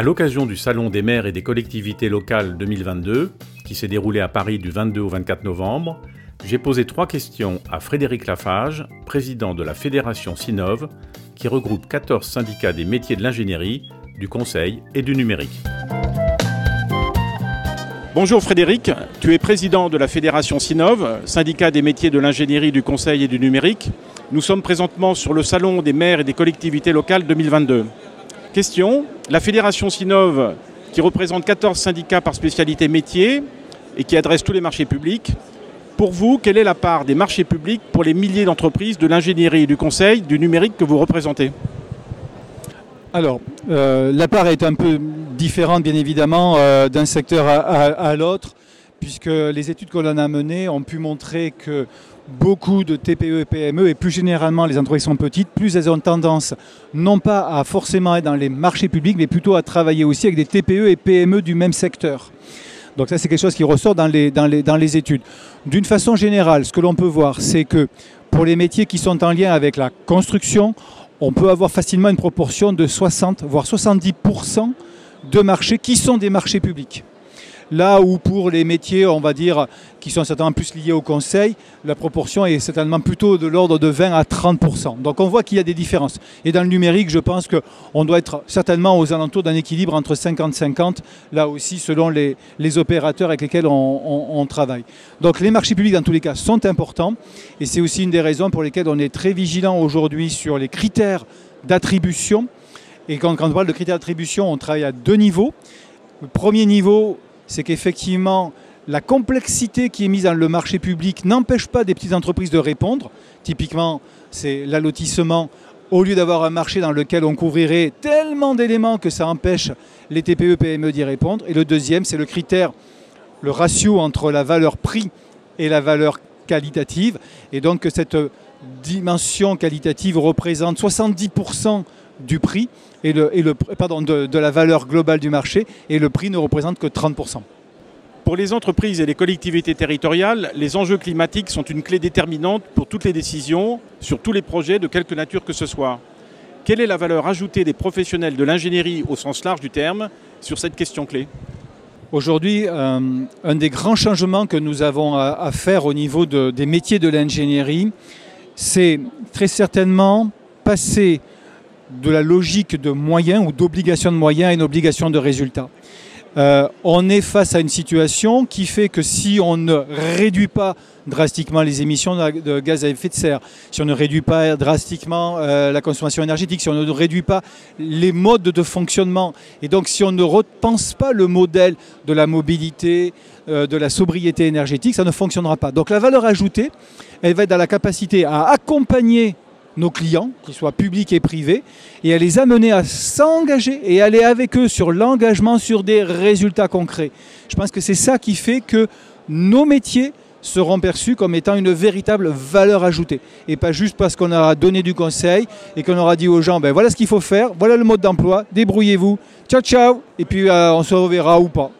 À l'occasion du Salon des maires et des collectivités locales 2022, qui s'est déroulé à Paris du 22 au 24 novembre, j'ai posé trois questions à Frédéric Lafage, président de la Fédération Sinov, qui regroupe 14 syndicats des métiers de l'ingénierie, du conseil et du numérique. Bonjour Frédéric, tu es président de la Fédération Sinov, syndicat des métiers de l'ingénierie, du conseil et du numérique. Nous sommes présentement sur le Salon des maires et des collectivités locales 2022. Question, la Fédération Sinov, qui représente 14 syndicats par spécialité métier et qui adresse tous les marchés publics, pour vous, quelle est la part des marchés publics pour les milliers d'entreprises de l'ingénierie, du conseil, du numérique que vous représentez? Alors, euh, la part est un peu différente, bien évidemment, euh, d'un secteur à, l'autre, puisque les études que l'on a menées ont pu montrer que beaucoup de TPE et PME, et plus généralement les entreprises sont petites, plus elles ont tendance non pas à forcément être dans les marchés publics, mais plutôt à travailler aussi avec des TPE et PME du même secteur. Donc ça, c'est quelque chose qui ressort dans les, dans les, dans les études. D'une façon générale, ce que l'on peut voir, c'est que pour les métiers qui sont en lien avec la construction, on peut avoir facilement une proportion de 60, voire 70% de marchés qui sont des marchés publics. Là où pour les métiers, on va dire, qui sont certainement plus liés au conseil, la proportion est certainement plutôt de l'ordre de 20 à 30% Donc on voit qu'il y a des différences. Et dans le numérique, je pense qu'on doit être certainement aux alentours d'un équilibre entre 50-50, là aussi selon les, opérateurs avec lesquels on, travaille. Donc les marchés publics, dans tous les cas, sont importants. Et c'est aussi une des raisons pour lesquelles on est très vigilant aujourd'hui sur les critères d'attribution. Et quand, quand on parle de critères d'attribution, on travaille à deux niveaux. Le premier niveau, c'est qu'effectivement, la complexité qui est mise dans le marché public n'empêche pas des petites entreprises de répondre. Typiquement, c'est l'allotissement. Au lieu d'avoir un marché dans lequel on couvrirait tellement d'éléments que ça empêche les TPE, PME d'y répondre. Et le deuxième, c'est le critère, le ratio entre la valeur prix et la valeur qualitative. Et donc cette dimension qualitative représente 70% du prix et le, pardon, de, la valeur globale du marché et le prix ne représente que 30%. Pour les entreprises et les collectivités territoriales, les enjeux climatiques sont une clé déterminante pour toutes les décisions sur tous les projets de quelque nature que ce soit. Quelle est la valeur ajoutée des professionnels de l'ingénierie au sens large du terme sur cette question clé? Aujourd'hui, euh, un des grands changements que nous avons à, faire au niveau des métiers de l'ingénierie, c'est très certainement passer de la logique de moyens ou d'obligation de moyens à une obligation de résultats. Euh, on est face à une situation qui fait que si on ne réduit pas drastiquement les émissions de gaz à effet de serre, si on ne réduit pas drastiquement euh, la consommation énergétique, si on ne réduit pas les modes de fonctionnement, et donc si on ne repense pas le modèle de la mobilité, euh, de la sobriété énergétique, ça ne fonctionnera pas. Donc la valeur ajoutée, elle va être dans la capacité à accompagner nos clients, qu'ils soient publics et privés, et à les amener à s'engager et aller avec eux sur l'engagement sur des résultats concrets. Je pense que c'est ça qui fait que nos métiers seront perçus comme étant une véritable valeur ajoutée. Et pas juste parce qu'on aura donné du conseil et qu'on aura dit aux gens, ben voilà ce qu'il faut faire, voilà le mode d'emploi, débrouillez-vous, ciao ciao, et puis euh, on se reverra ou pas.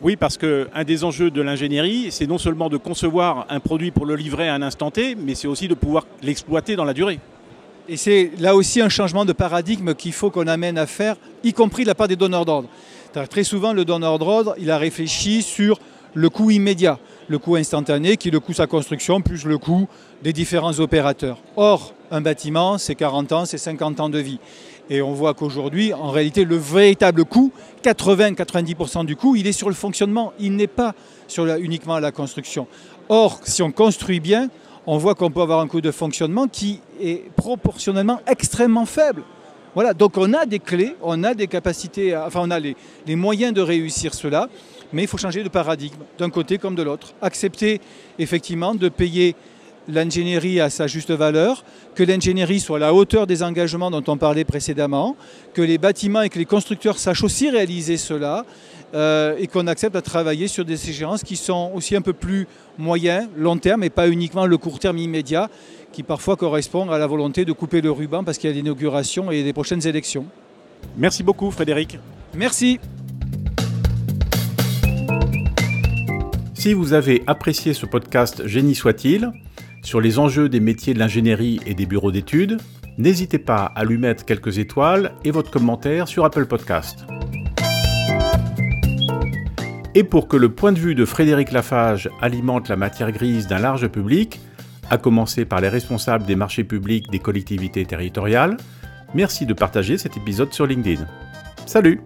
Oui, parce qu'un des enjeux de l'ingénierie, c'est non seulement de concevoir un produit pour le livrer à un instant T, mais c'est aussi de pouvoir l'exploiter dans la durée. Et c'est là aussi un changement de paradigme qu'il faut qu'on amène à faire, y compris de la part des donneurs d'ordre. Très souvent, le donneur d'ordre, il a réfléchi sur le coût immédiat, le coût instantané, qui est le coût de sa construction, plus le coût des différents opérateurs. Or, un bâtiment, c'est 40 ans, c'est 50 ans de vie. Et on voit qu'aujourd'hui, en réalité, le véritable coût, 80-90% du coût, il est sur le fonctionnement, il n'est pas sur uniquement la construction. Or, si on construit bien, on voit qu'on peut avoir un coût de fonctionnement qui est proportionnellement extrêmement faible. Voilà, donc on a des clés, on a des capacités, enfin on a les moyens de réussir cela, mais il faut changer de paradigme, d'un côté comme de l'autre. Accepter effectivement de payer l'ingénierie à sa juste valeur, que l'ingénierie soit à la hauteur des engagements dont on parlait précédemment, que les bâtiments et que les constructeurs sachent aussi réaliser cela, euh, et qu'on accepte à travailler sur des échéances qui sont aussi un peu plus moyens, long terme, et pas uniquement le court terme immédiat, qui parfois correspond à la volonté de couper le ruban parce qu'il y a l'inauguration et des prochaines élections. Merci beaucoup Frédéric. Merci. Si vous avez apprécié ce podcast Génie soit-il, sur les enjeux des métiers de l'ingénierie et des bureaux d'études, n'hésitez pas à lui mettre quelques étoiles et votre commentaire sur Apple Podcast. Et pour que le point de vue de Frédéric Lafage alimente la matière grise d'un large public, à commencer par les responsables des marchés publics des collectivités territoriales, merci de partager cet épisode sur LinkedIn. Salut